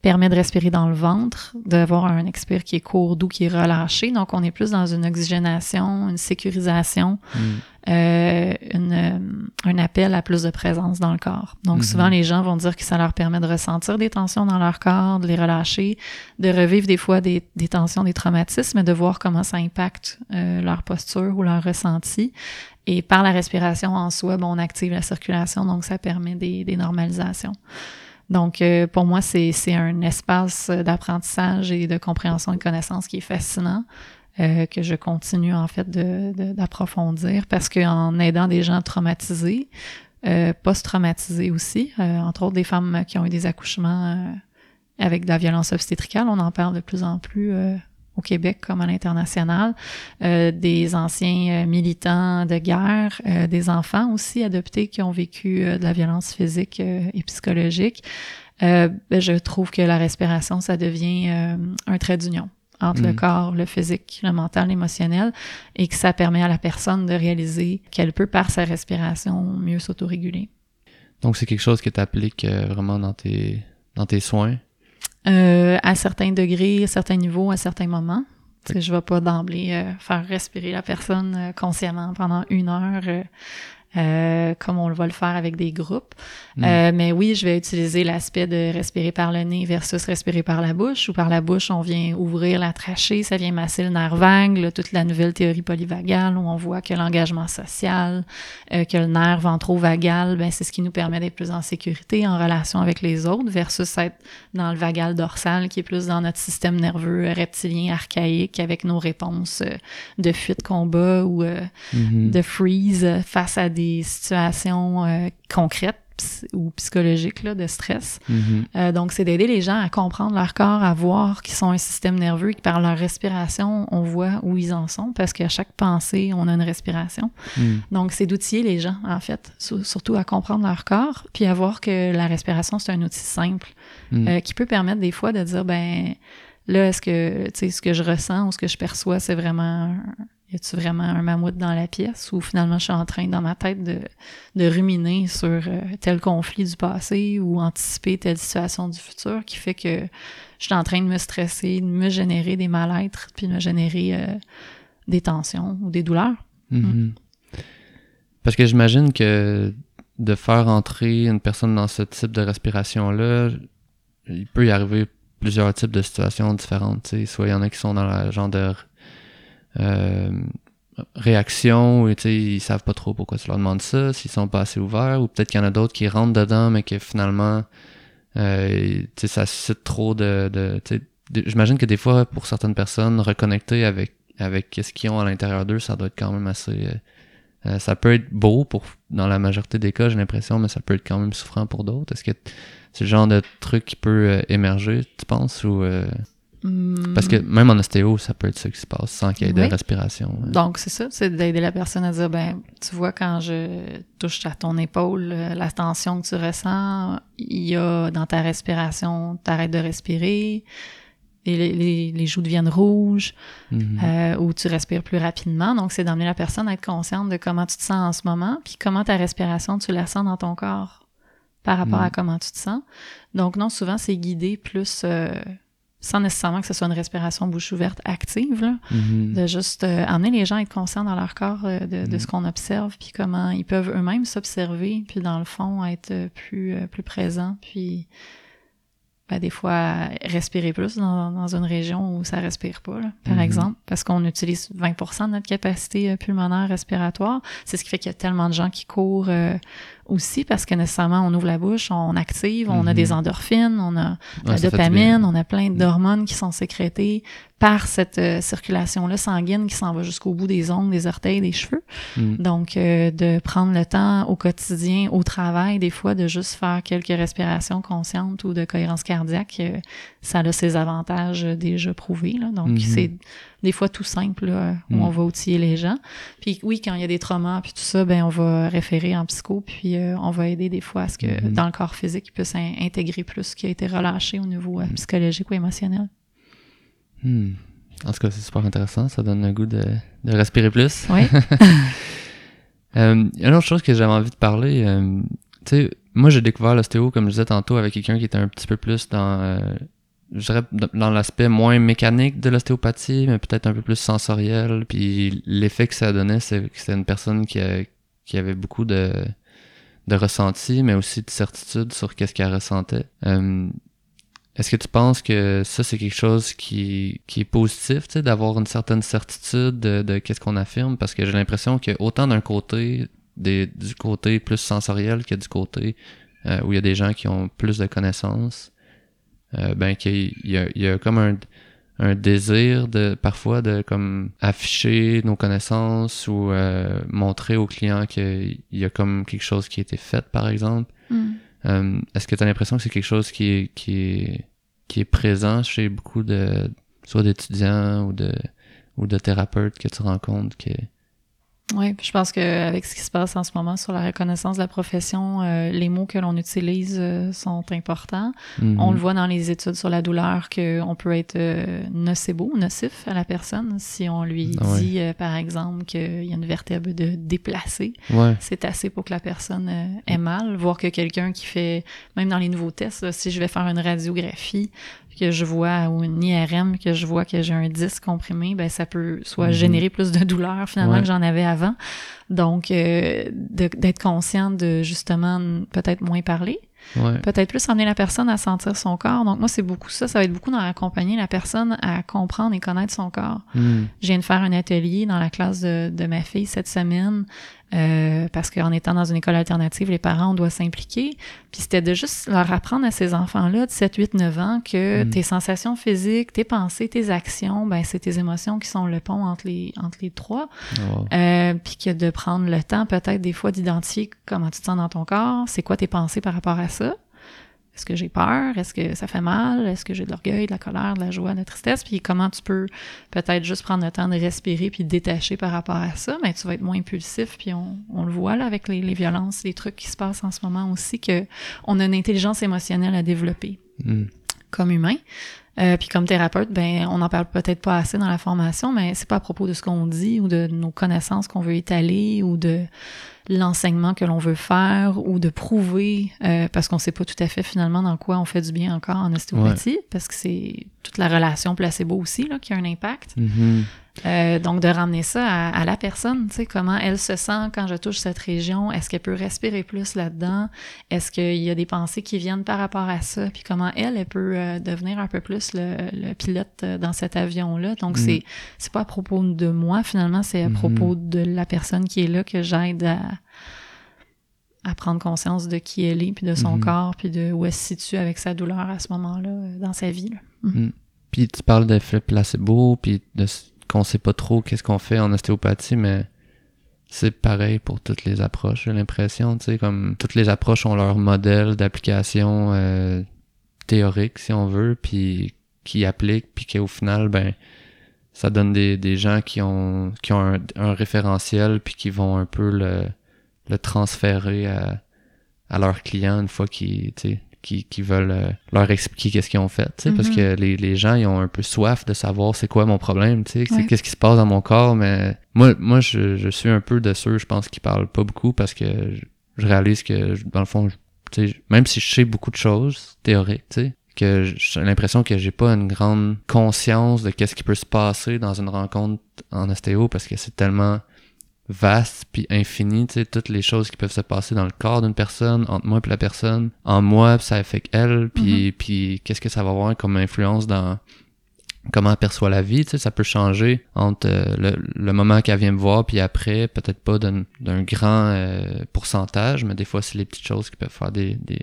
permet de respirer dans le ventre, d'avoir un expire qui est court, doux, qui est relâché. Donc, on est plus dans une oxygénation, une sécurisation, hmm. Euh, une, euh, un appel à plus de présence dans le corps. Donc, hmm. souvent, les gens vont dire que ça leur permet de ressentir des tensions dans leur corps, de les relâcher, de revivre des fois des, des tensions, des traumatismes, de voir comment ça impacte euh, leur posture ou leur ressenti. Et par la respiration en soi, bon, on active la circulation, donc ça permet des, des normalisations. Donc, euh, pour moi, c'est un espace d'apprentissage et de compréhension et de connaissance qui est fascinant, euh, que je continue en fait d'approfondir de, parce qu'en aidant des gens traumatisés, euh, post-traumatisés aussi, entre autres des femmes qui ont eu des accouchements avec de la violence obstétricale, on en parle de plus en plus au Québec comme à l'international, euh, des anciens euh, militants de guerre, euh, des enfants aussi adoptés qui ont vécu de la violence physique et psychologique. Ben, je trouve que la respiration, ça devient un trait d'union entre le mm. corps, le physique, le mental, l'émotionnel, et que ça permet à la personne de réaliser qu'elle peut, par sa respiration, mieux s'autoréguler. Donc, c'est quelque chose que tu appliques vraiment dans tes, dans tes soins? Euh, à certains degrés, à certains niveaux, à certains moments. Parce que je ne vais pas d'emblée euh, faire respirer la personne euh, consciemment pendant une heure euh, comme on va le faire avec des groupes. Mm. Euh, mais oui, je vais utiliser l'aspect de respirer par le nez versus respirer par la bouche, ou par la bouche, on vient ouvrir la trachée, ça vient masser le nerf vague, toute la nouvelle théorie polyvagale, où on voit que l'engagement social, euh, que le nerf ventrovagal, ben, c'est ce qui nous permet d'être plus en sécurité en relation avec les autres, versus être dans le vagal dorsal, qui est plus dans notre système nerveux reptilien archaïque, avec nos réponses de fuite, combat ou mm-hmm. de freeze face à des situations euh, concrètes ou psychologiques là, de stress. Mm-hmm. Euh, donc, c'est d'aider les gens à comprendre leur corps, à voir qu'ils sont un système nerveux et que par leur respiration, on voit où ils en sont parce qu'à chaque pensée, on a une respiration. Mm. Donc, c'est d'outiller les gens, en fait, surtout à comprendre leur corps, puis à voir que la respiration, c'est un outil simple mm. euh, qui peut permettre des fois de dire, ben là, est-ce que, tu sais, ce que je ressens ou ce que je perçois, c'est vraiment y a-tu vraiment un mammouth dans la pièce ou finalement je suis en train dans ma tête de, de ruminer sur euh, tel conflit du passé ou anticiper telle situation du futur qui fait que je suis en train de me stresser, de me générer des mal-être puis de me générer euh, des tensions ou des douleurs. Mm-hmm. Mm. Parce que j'imagine que de faire entrer une personne dans ce type de respiration-là, il peut y arriver plusieurs types de situations différentes. Soit il y en a qui sont dans le genre de euh, réaction ou ils savent pas trop pourquoi tu leur demandes ça, s'ils sont pas assez ouverts, ou peut-être qu'il y en a d'autres qui rentrent dedans, mais que finalement euh, ça suscite trop de. de, J'imagine que des fois, pour certaines personnes, reconnecter avec, avec ce qu'ils ont à l'intérieur d'eux, ça doit être quand même assez. Euh, euh, ça peut être beau pour dans la majorité des cas, j'ai l'impression, mais ça peut être quand même souffrant pour d'autres. Est-ce que c'est le genre de truc qui peut émerger, tu penses, ou parce que même en ostéo, ça peut être ça qui se passe sans qu'il y ait de respiration. Donc, c'est ça, c'est d'aider la personne à dire, ben, tu vois, quand je touche à ton épaule, euh, la tension que tu ressens, il y a dans ta respiration, tu arrêtes de respirer, et les, joues deviennent rouges, mm-hmm. euh, ou tu respires plus rapidement. Donc, c'est d'emmener la personne à être consciente de comment tu te sens en ce moment, puis comment ta respiration, tu la sens dans ton corps par rapport à mm. comment tu te sens. Donc, non, souvent, c'est guidé plus... Euh, sans nécessairement que ce soit une respiration bouche ouverte active, là, Mhm. de juste euh, amener les gens à être conscients dans leur corps euh, de, de Mhm. ce qu'on observe, puis comment ils peuvent eux-mêmes s'observer, puis dans le fond être euh, plus, euh, plus présents, puis ben, des fois respirer plus dans, dans une région où ça respire pas, là, par Mhm. exemple, parce qu'on utilise 20% de notre capacité pulmonaire respiratoire. C'est ce qui fait qu'il y a tellement de gens qui courent aussi parce que nécessairement on ouvre la bouche, on active, on a Mhm. des endorphines, on a Ouais, la dopamine, on a plein Mm. d'hormones qui sont sécrétées par cette euh, circulation-là sanguine qui s'en va jusqu'au bout des ongles, des orteils, des cheveux. Mm. Donc, euh, de prendre le temps au quotidien, au travail, des fois, de juste faire quelques respirations conscientes ou de cohérence cardiaque, euh, ça a ses avantages déjà prouvés. Là. Donc, Mhm. c'est des fois tout simple là, où Mm. on va outiller les gens. Puis oui, quand il y a des traumas puis tout ça, ben on va référer en psycho puis euh, on va aider des fois à ce que Mhm. dans le corps physique, il puisse in- intégrer plus ce qui a été relâché au niveau euh, Mm. psychologique ou émotionnel. Hmm. En tout cas, c'est super intéressant. Ça donne le goût de, de respirer plus. Oui. Euh, une autre chose que j'avais envie de parler, euh, tu sais, moi j'ai découvert l'ostéo, comme je disais tantôt, avec quelqu'un qui était un petit peu plus dans, je dirais, dans- l'aspect moins mécanique de l'ostéopathie, mais peut-être un peu plus sensoriel. Puis l'effet que ça donnait, c'est que c'était une personne qui, a- qui avait beaucoup de, de ressenti, mais aussi de certitude sur qu'est-ce qu'elle ressentait. Euh, est-ce que tu penses que ça, c'est quelque chose qui, qui est positif, tu sais, d'avoir une certaine certitude de, de qu'est-ce qu'on affirme? Parce que j'ai l'impression que autant d'un côté, des, du côté plus sensoriel que du côté euh, où il y a des gens qui ont plus de connaissances, euh, ben qu'il y a, il y a comme un, un désir de parfois de comme afficher nos connaissances ou euh, montrer aux clients qu'il y a comme quelque chose qui a été fait, par exemple. Mm. Euh, Est-ce que tu as l'impression que c'est quelque chose qui est, qui est, qui est présent chez beaucoup de, soit d'étudiants ou de, ou de thérapeutes que tu rencontres? Que... Oui, je pense qu'avec ce qui se passe en ce moment sur la reconnaissance de la profession, euh, les mots que l'on utilise euh, sont importants. Mhm. On le voit dans les études sur la douleur qu'on peut être euh, nocebo, nocif à la personne si on lui Ah ouais. dit, par exemple, qu'il y a une vertèbre de déplacée. Ouais. C'est assez pour que la personne ait mal. Voir que quelqu'un qui fait, même dans les nouveaux tests, là, si je vais faire une radiographie, que je vois, ou une IRM, que je vois que j'ai un disque comprimé, ben ça peut soit Mhm. générer plus de douleur finalement Ouais. que j'en avais avant. Donc, euh, d'être conscient de justement peut-être moins parler, Ouais. peut-être plus amener la personne à sentir son corps. Donc, moi, c'est beaucoup ça. Ça va être beaucoup dans accompagner la personne à comprendre et connaître son corps. Mhm. Je viens de faire un atelier dans la classe de, de ma fille cette semaine euh, parce qu'en étant dans une école alternative, les parents, on doit s'impliquer. Puis c'était de juste leur apprendre à ces enfants-là de 7, 8, 9 ans que Mm. tes sensations physiques, tes pensées, tes actions, ben c'est tes émotions qui sont le pont entre les, entre les trois. Euh, puis que de prendre le temps peut-être des fois d'identifier comment tu te sens dans ton corps, c'est quoi tes pensées par rapport à ça. Est-ce que j'ai peur? Est-ce que ça fait mal? Est-ce que j'ai de l'orgueil, de la colère, de la joie, de la tristesse? Puis comment tu peux peut-être juste prendre le temps de respirer puis de détacher par rapport à ça, mais tu vas être moins impulsif. Puis on, on le voit là avec les, les violences, les trucs qui se passent en ce moment aussi, que on a une intelligence émotionnelle à développer Mhm. comme humain. Euh, puis comme thérapeute, ben on n'en parle peut-être pas assez dans la formation, mais c'est pas à propos de ce qu'on dit ou de nos connaissances qu'on veut étaler ou de l'enseignement que l'on veut faire ou de prouver euh, parce qu'on sait pas tout à fait finalement dans quoi on fait du bien encore en ostéopathie parce que c'est toute la relation placebo aussi là qui a un impact. Mhm. Euh, donc, de ramener ça à, à la personne, tu sais, comment elle se sent quand je touche cette région. Est-ce qu'elle peut respirer plus là-dedans? Est-ce qu'il y a des pensées qui viennent par rapport à ça? Puis comment elle, elle peut euh, devenir un peu plus le, le pilote euh, dans cet avion-là? Donc, Mm. c'est c'est pas à propos de moi, finalement, c'est à Mhm. propos de la personne qui est là que j'aide à, à prendre conscience de qui elle est, puis de son Mhm. corps, puis de où elle se situe avec sa douleur à ce moment-là dans sa vie. là. Puis tu parles d'effet placebo, puis de qu'on sait pas trop qu'est-ce qu'on fait en ostéopathie, mais c'est pareil pour toutes les approches, j'ai l'impression, tu sais, comme toutes les approches ont leur modèle d'application euh, théorique, si on veut, puis qui appliquent, puis qu'au final, ben, ça donne des, gens qui ont, qui ont un, un référentiel, puis qui vont un peu le, le transférer à, à leurs clients une fois qu'ils, tu sais, qui, qui veulent euh, leur expliquer qu'est-ce qu'ils ont fait, tu sais, parce Mhm. que les, les gens, ils ont un peu soif de savoir c'est quoi mon problème, tu sais, Ouais. qu'est-ce qui se passe dans mon corps, mais moi, moi je, je suis un peu de ceux, je pense, qui parlent pas beaucoup parce que je, réalise que, dans le fond, je- tu sais, même si je sais beaucoup de choses théoriques, tu sais, que j'ai l'impression que j'ai pas une grande conscience de qu'est-ce qui peut se passer dans une rencontre en ostéo parce que c'est tellement vaste puis infini, tu sais, toutes les choses qui peuvent se passer dans le corps d'une personne, entre moi et la personne, en moi, puis ça affecte elle, puis, mm-hmm. puis qu'est-ce que ça va avoir comme influence dans comment elle perçoit la vie, tu sais, ça peut changer entre euh, le, moment qu'elle vient me voir puis après, peut-être pas d'un grand euh, pourcentage, mais des fois c'est les petites choses qui peuvent faire des, des,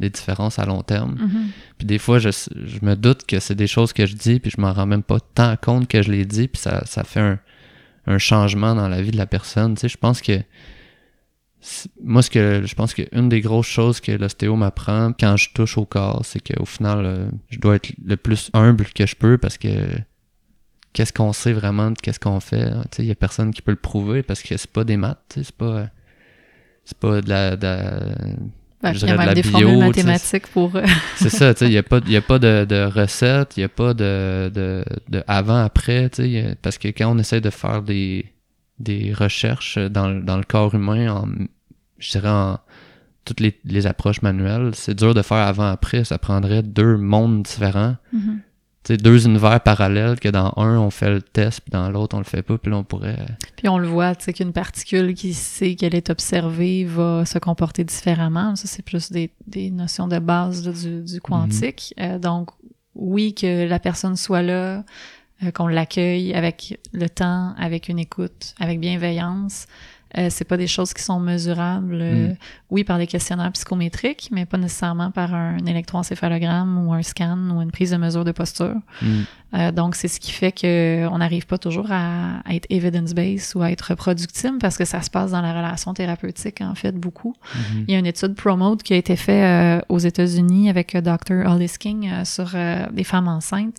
des différences à long terme. Mm-hmm. Puis des fois, je, je me doute que c'est des choses que je dis, puis je m'en rends même pas tant compte que je les dis, puis ça, ça fait un, un changement dans la vie de la personne. Tu sais, je pense que moi, ce que je pense qu'une des grosses choses que l'ostéo m'apprend quand je touche au corps, c'est qu'au final, euh, je dois être le plus humble que je peux parce que qu'est-ce qu'on sait vraiment de qu'est-ce qu'on fait. Hein? Il y a personne qui peut le prouver parce que c'est pas des maths, c'est pas c'est pas de la, il y a même des formules mathématiques pour. Euh, c'est ça, tu sais, il n'y a pas, y a pas de, de recette, il n'y a pas de, de, de avant-après, tu sais, parce que quand on essaie de faire des, des recherches dans, dans le corps humain, en, je dirais en toutes les, les approches manuelles, c'est dur de faire avant-après, ça prendrait deux mondes différents. Mm-hmm c'est deux univers parallèles que dans un on fait le test puis dans l'autre on le fait pas puis là on pourrait euh, puis on le voit tu sais qu'une particule qui sait qu'elle est observée va se comporter différemment ça c'est plus des, des, notions de base du, du, quantique mhm. euh, donc oui que la personne soit là euh, qu'on l'accueille avec le temps avec une écoute avec bienveillance euh, c'est pas des choses qui sont mesurables, euh, mm. oui, par des questionnaires psychométriques, mais pas nécessairement par un électroencéphalogramme ou un scan ou une prise de mesure de posture. Mm. Euh, donc, c'est ce qui fait qu'on n'arrive pas toujours à, être evidence-based ou à être reproductible parce que ça se passe dans la relation thérapeutique, en fait, beaucoup. Mm-hmm. Il y a une étude Promote qui a été faite aux États-Unis avec Dr. Hollis King sur des femmes enceintes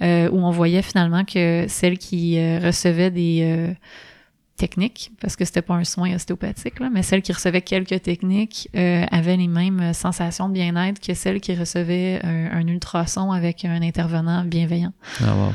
où on voyait finalement que celles qui recevaient des techniques, parce que c'était pas un soin ostéopathique, là, mais celles qui recevaient quelques techniques euh, avaient les mêmes sensations de bien-être que celles qui recevaient un, ultrason avec un intervenant bienveillant. Ah,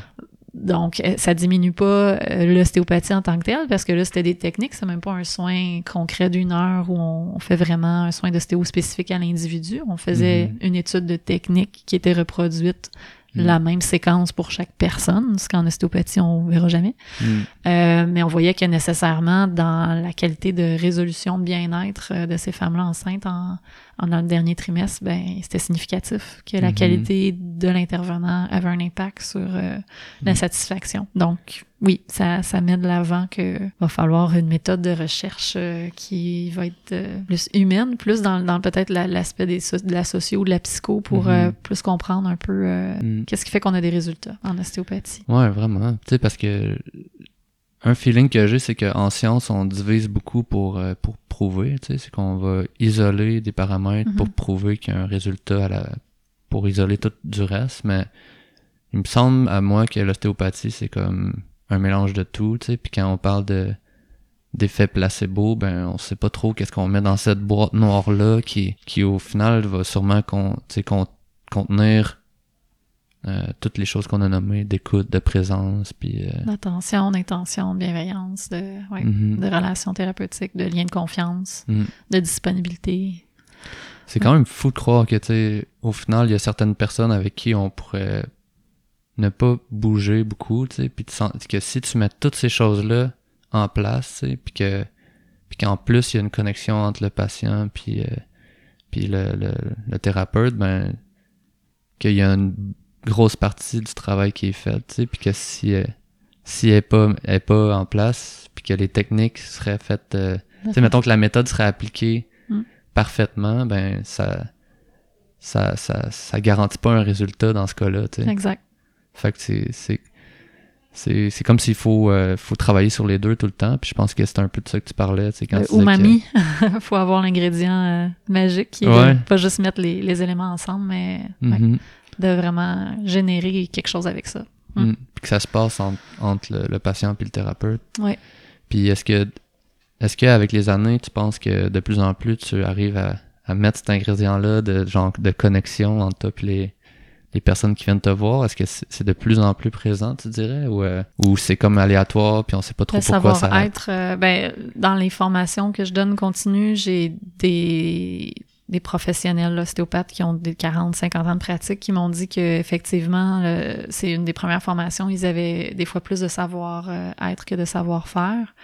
Donc, euh, ça diminue pas euh, l'ostéopathie en tant que telle, parce que là, c'était des techniques, c'est même pas un soin concret d'une heure où on, fait vraiment un soin d'ostéo spécifique à l'individu. On faisait mm-hmm. une étude de technique qui était reproduite Mm. la même séquence pour chaque personne, ce qu'en ostéopathie, on verra jamais. Mm. Euh, mais on voyait que nécessairement, dans la qualité de résolution de bien-être euh, de ces femmes-là enceintes en, en, dans le dernier trimestre, ben, c'était significatif que la mm-hmm. qualité de l'intervenant avait un impact sur euh, la mm. satisfaction. Donc, oui, ça, ça met de l'avant que va falloir une méthode de recherche euh, qui va être euh, plus humaine, plus dans, dans peut-être l'aspect des de la socio ou de la psycho pour mm-hmm. plus comprendre un peu qu'est-ce qui fait qu'on a des résultats en ostéopathie. Ouais, vraiment. Tu sais, parce que un feeling que j'ai, c'est qu'en science, on divise beaucoup pour, pour prouver. Tu sais, c'est qu'on va isoler des paramètres pour mm-hmm. prouver qu'il y a un résultat à la, pour isoler tout du reste, mais il me semble à moi que l'ostéopathie, c'est comme un mélange de tout, tu sais. Puis quand on parle de d'effet placebo, ben on sait pas trop qu'est-ce qu'on met dans cette boîte noire là qui qui au final va sûrement con, contenir euh, toutes les choses qu'on a nommées d'écoute, de présence, puis euh... d'attention, d'intention, de bienveillance, de ouais, mm-hmm. de relations thérapeutiques, de lien de confiance, mm. de disponibilité. C'est quand même fou de croire que tu sais au final il y a certaines personnes avec qui on pourrait ne pas bouger beaucoup, tu sais, puis que si tu mets toutes ces choses-là en place, tu sais, puis que puis qu'en plus il y a une connexion entre le patient puis euh, puis le, le, thérapeute, ben qu'il y a une grosse partie du travail qui est fait, tu sais, puis que si euh, si elle est pas est pas en place, puis que les techniques seraient faites, euh, tu sais, mettons que la méthode serait appliquée mm. parfaitement, ben ça ça, ça, ça garantit pas un résultat dans ce cas-là, tu sais. Exact. Fait que c'est c'est comme s'il faut, euh, faut travailler sur les deux tout le temps. Puis je pense que c'est un peu de ça que tu parlais. Quand ou mamie. Il faut avoir l'ingrédient magique qui pas juste mettre les, les, éléments ensemble, mais mm-hmm. De vraiment générer quelque chose avec ça. Mm. Mm. Puis que ça se passe entre le, patient et le thérapeute. Ouais. Puis est-ce que est-ce qu'avec les années, tu penses que de plus en plus tu arrives à, à mettre cet ingrédient-là de genre de connexion entre toi et les, les personnes qui viennent te voir? Est-ce que c'est de plus en plus présent, tu dirais? Ou, euh, ou c'est comme aléatoire puis on sait pas trop pourquoi ça être euh, ben, Dans les formations que je donne continue, j'ai des, des professionnels l'ostéopathes qui ont des 40, 50 ans de pratique qui m'ont dit que effectivement c'est une des premières formations, ils avaient des fois plus de savoir-être que de savoir-faire.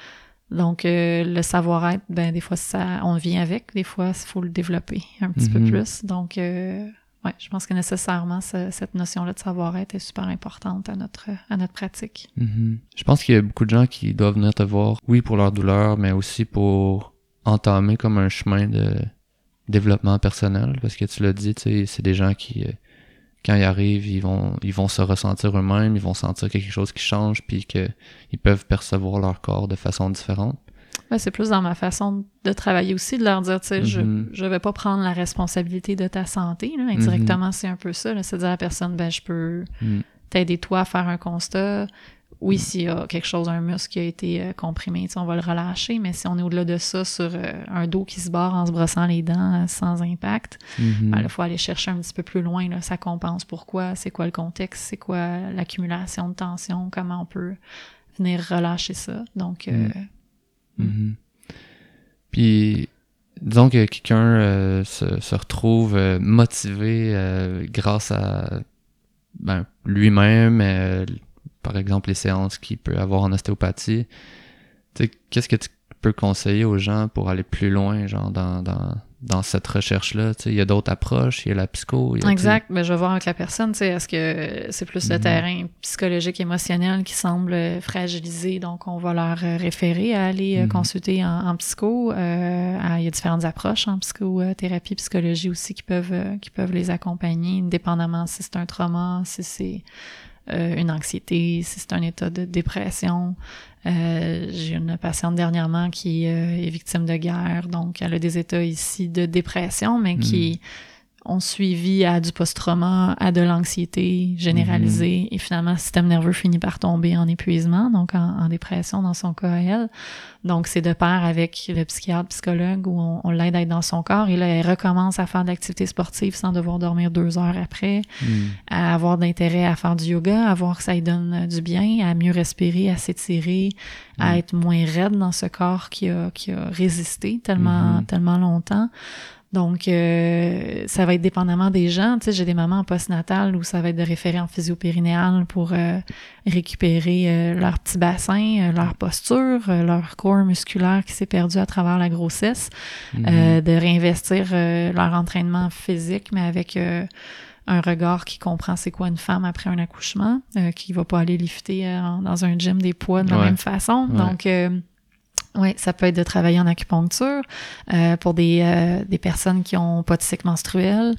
Donc, euh, le savoir-être, ben, des fois, ça, on vient avec. Des fois, il faut le développer un petit peu mhm. plus. Donc, euh, ouais, je pense que nécessairement, cette notion-là de savoir-être est super importante à notre, à notre pratique. Mhm. Je pense qu'il y a beaucoup de gens qui doivent venir te voir, oui, pour leur douleur, mais aussi pour entamer comme un chemin de développement personnel. Parce que tu l'as dit, tu sais, c'est des gens qui, euh, quand ils arrivent, ils vont, ils vont se ressentir eux-mêmes, ils vont sentir quelque chose qui change, puis qu'ils peuvent percevoir leur corps de façon différente. Ouais, c'est plus dans ma façon de travailler aussi, de leur dire, tu sais, je, mm-hmm. je vais pas prendre la responsabilité de ta santé. Là. Indirectement, mm-hmm. c'est un peu ça. C'est dire à la personne, ben, je peux mm. t'aider toi à faire un constat, oui, s'il y a quelque chose, un muscle qui a été euh, comprimé, on va le relâcher, mais si on est au-delà de ça sur euh, un dos qui se barre en se brossant les dents euh, sans impact, mhm. ben, il faut aller chercher un petit peu plus loin, là, ça compense pourquoi, c'est quoi le contexte, c'est quoi l'accumulation de tension, comment on peut venir relâcher ça. Donc, mhm. Mhm. Puis, disons que quelqu'un se, se, retrouve motivé grâce à ben, lui-même, par exemple les séances qu'il peut avoir en ostéopathie. Qu'est-ce que tu peux conseiller aux gens pour aller plus loin, genre dans, dans, cette recherche-là? Il y a d'autres approches, il y a la psycho. exact, mais je vais voir avec la personne, est-ce que c'est plus le mhm. terrain psychologique, émotionnel qui semble fragilisé, donc on va leur référer à aller mhm. consulter en, psycho. Euh, il y a différentes approches en psychothérapie, psychologie aussi qui peuvent, qui peuvent les accompagner, indépendamment si c'est un trauma, si c'est euh, une anxiété, si c'est un état de dépression. Euh, j'ai une patiente dernièrement qui euh, est victime de guerre, donc elle a des états ici de dépression, mais qui hmm ont suivi à du post-trauma, à de l'anxiété généralisée, mhm. et finalement, le système nerveux finit par tomber en épuisement, donc en, dépression dans son cas à elle. Donc, c'est de pair avec le psychiatre, psychologue, où on, l'aide à être dans son corps, et là, elle recommence à faire de l'activité sportive sans devoir dormir deux heures après, mhm. à avoir d'intérêt à faire du yoga, à voir que ça lui donne du bien, à mieux respirer, à s'étirer, à mhm. être moins raide dans ce corps qui a, qui a résisté tellement, tellement longtemps. Donc, euh, ça va être dépendamment des gens. Tu sais, j'ai des mamans en postnatal où ça va être de référer en physio-périnéal pour euh, récupérer euh, leur petit bassin, leur posture, leur corps musculaire qui s'est perdu à travers la grossesse, mm-hmm. de réinvestir leur entraînement physique, mais avec un regard qui comprend c'est quoi une femme après un accouchement, qui va pas aller lifter dans un gym des poids de la même façon. Donc, oui, ça peut être de travailler en acupuncture euh, pour des, euh, des personnes qui ont pas de cycle menstruel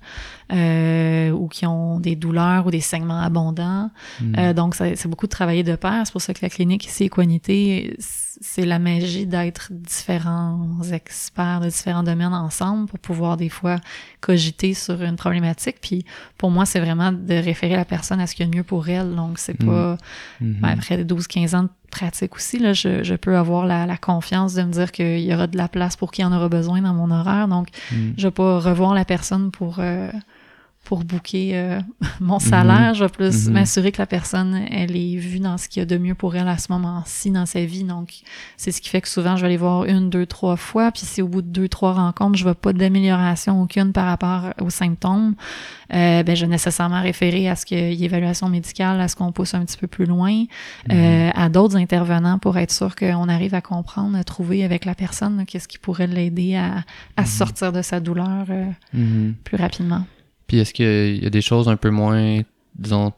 euh, ou qui ont des douleurs ou des saignements abondants. Euh, donc, c'est beaucoup de travailler de pair. C'est pour ça que la clinique ici, Equanité, c'est la magie d'être différents experts de différents domaines ensemble pour pouvoir des fois cogiter sur une problématique. Puis pour moi, c'est vraiment de référer la personne à ce qu'il y a de mieux pour elle. Donc, c'est hmm. pas... Hmm. Ben, après 12-15 ans de pratique aussi, là, je, je peux avoir la, la, confiance de me dire qu'il y aura de la place pour qui en aura besoin dans mon horaire. Donc, je vais pas revoir la personne pour... Euh, pour booker euh, mon salaire. Mhm. Je vais plus mhm. m'assurer que la personne, elle est vue dans ce qu'il y a de mieux pour elle à ce moment-ci dans sa vie. Donc, c'est ce qui fait que souvent, je vais aller voir une, deux, trois fois. Puis si au bout de deux, trois rencontres, je vois pas d'amélioration aucune par rapport aux symptômes, euh, ben, je vais nécessairement référer à ce qu'il y ait évaluation médicale, à ce qu'on pousse un petit peu plus loin, mhm. euh, à d'autres intervenants pour être sûr qu'on arrive à comprendre, à trouver avec la personne qu'est-ce qui pourrait l'aider à, à sortir de sa douleur plus rapidement. Puis est-ce qu'il y a des choses un peu moins, disons,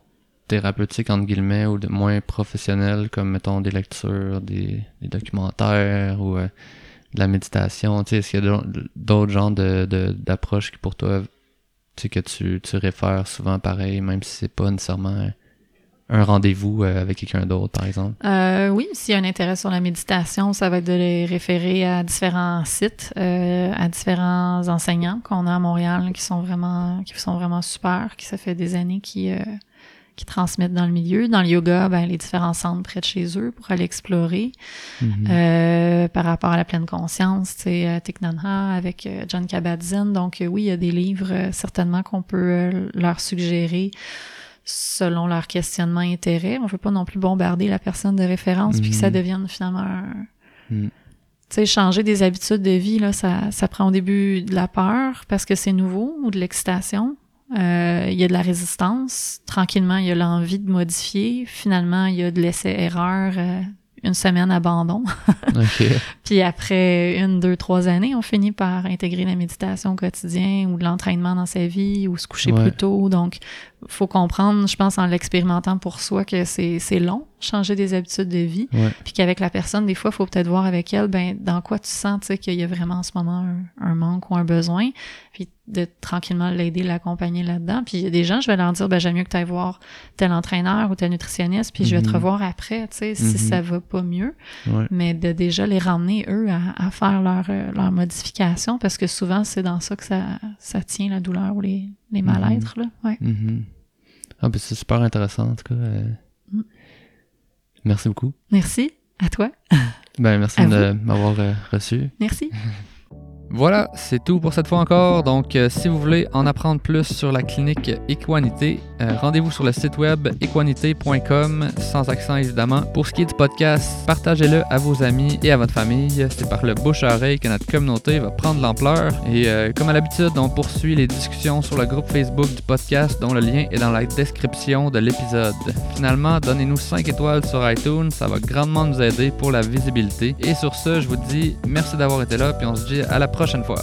thérapeutiques, entre guillemets, ou de moins professionnelles, comme, mettons, des lectures, des, documentaires ou euh, de la méditation? Tu sais, est-ce qu'il y a d'autres genres de, d'approches qui, pour toi, tu sais, que tu, tu réfères souvent pareil, même si c'est pas nécessairement un rendez-vous euh, avec quelqu'un d'autre, par exemple? Euh, oui, s'il y a un intérêt sur la méditation, ça va être de les référer à différents sites, euh, à différents enseignants qu'on a à Montréal qui sont vraiment, qui sont vraiment super, qui ça fait des années qui, qui transmettent dans le milieu. Dans le yoga, ben, les différents centres près de chez eux pour aller explorer. Mm-hmm. par rapport à la pleine conscience, c'est Thich Nhat Hanh avec John Kabat-Zinn. Donc oui, il y a des livres certainement qu'on peut leur suggérer selon leur questionnement intérêt. On ne veut pas non plus bombarder la personne de référence puis que ça mhm. devienne finalement un, mm. sais, changer des habitudes de vie, là, ça, ça prend au début de la peur parce que c'est nouveau ou de l'excitation. Euh, il y a de la résistance. Tranquillement, il y a l'envie de modifier. Finalement, il y a de l'essai-erreur, euh, une semaine abandon. Puis après une, deux, trois années, on finit par intégrer la méditation au quotidien ou de l'entraînement dans sa vie ou se coucher plus tôt. Donc, faut comprendre, je pense, en l'expérimentant pour soi, que c'est long, changer des habitudes de vie. Puis qu'avec la personne, des fois, il faut peut-être voir avec elle, ben, dans quoi tu sens qu'il y a vraiment en ce moment un, manque ou un besoin. Puis de tranquillement l'aider, l'accompagner là-dedans. Puis il y a des gens, je vais leur dire, ben, j'aime mieux que tu ailles voir tel entraîneur ou tel nutritionniste, puis je vais te mhm. revoir après, tu sais, si mhm. ça va pas mieux. Mais de déjà les ramener, eux, à, faire leur, euh, leur modification, parce que souvent, c'est dans ça que ça, ça tient, la douleur ou les, les mhm. mal-être. Là. Ouais. Mhm. Ah, ben c'est super intéressant, en tout cas. Euh. Mm. Merci beaucoup. Merci. À toi. Ben, merci de m'avoir euh, reçu. Merci. Voilà, c'est tout pour cette fois encore. Donc, euh, si vous voulez en apprendre plus sur la clinique Equanité, euh, rendez-vous sur le site web equanité.com, sans accent évidemment. Pour ce qui est du podcast, partagez-le à vos amis et à votre famille. C'est par le bouche à oreille que notre communauté va prendre l'ampleur. Et euh, comme à l'habitude, on poursuit les discussions sur le groupe Facebook du podcast, dont le lien est dans la description de l'épisode. Finalement, donnez-nous 5 étoiles sur iTunes, ça va grandement nous aider pour la visibilité. Et sur ce, je vous dis merci d'avoir été là, puis on se dit à la prochaine prochaine fois.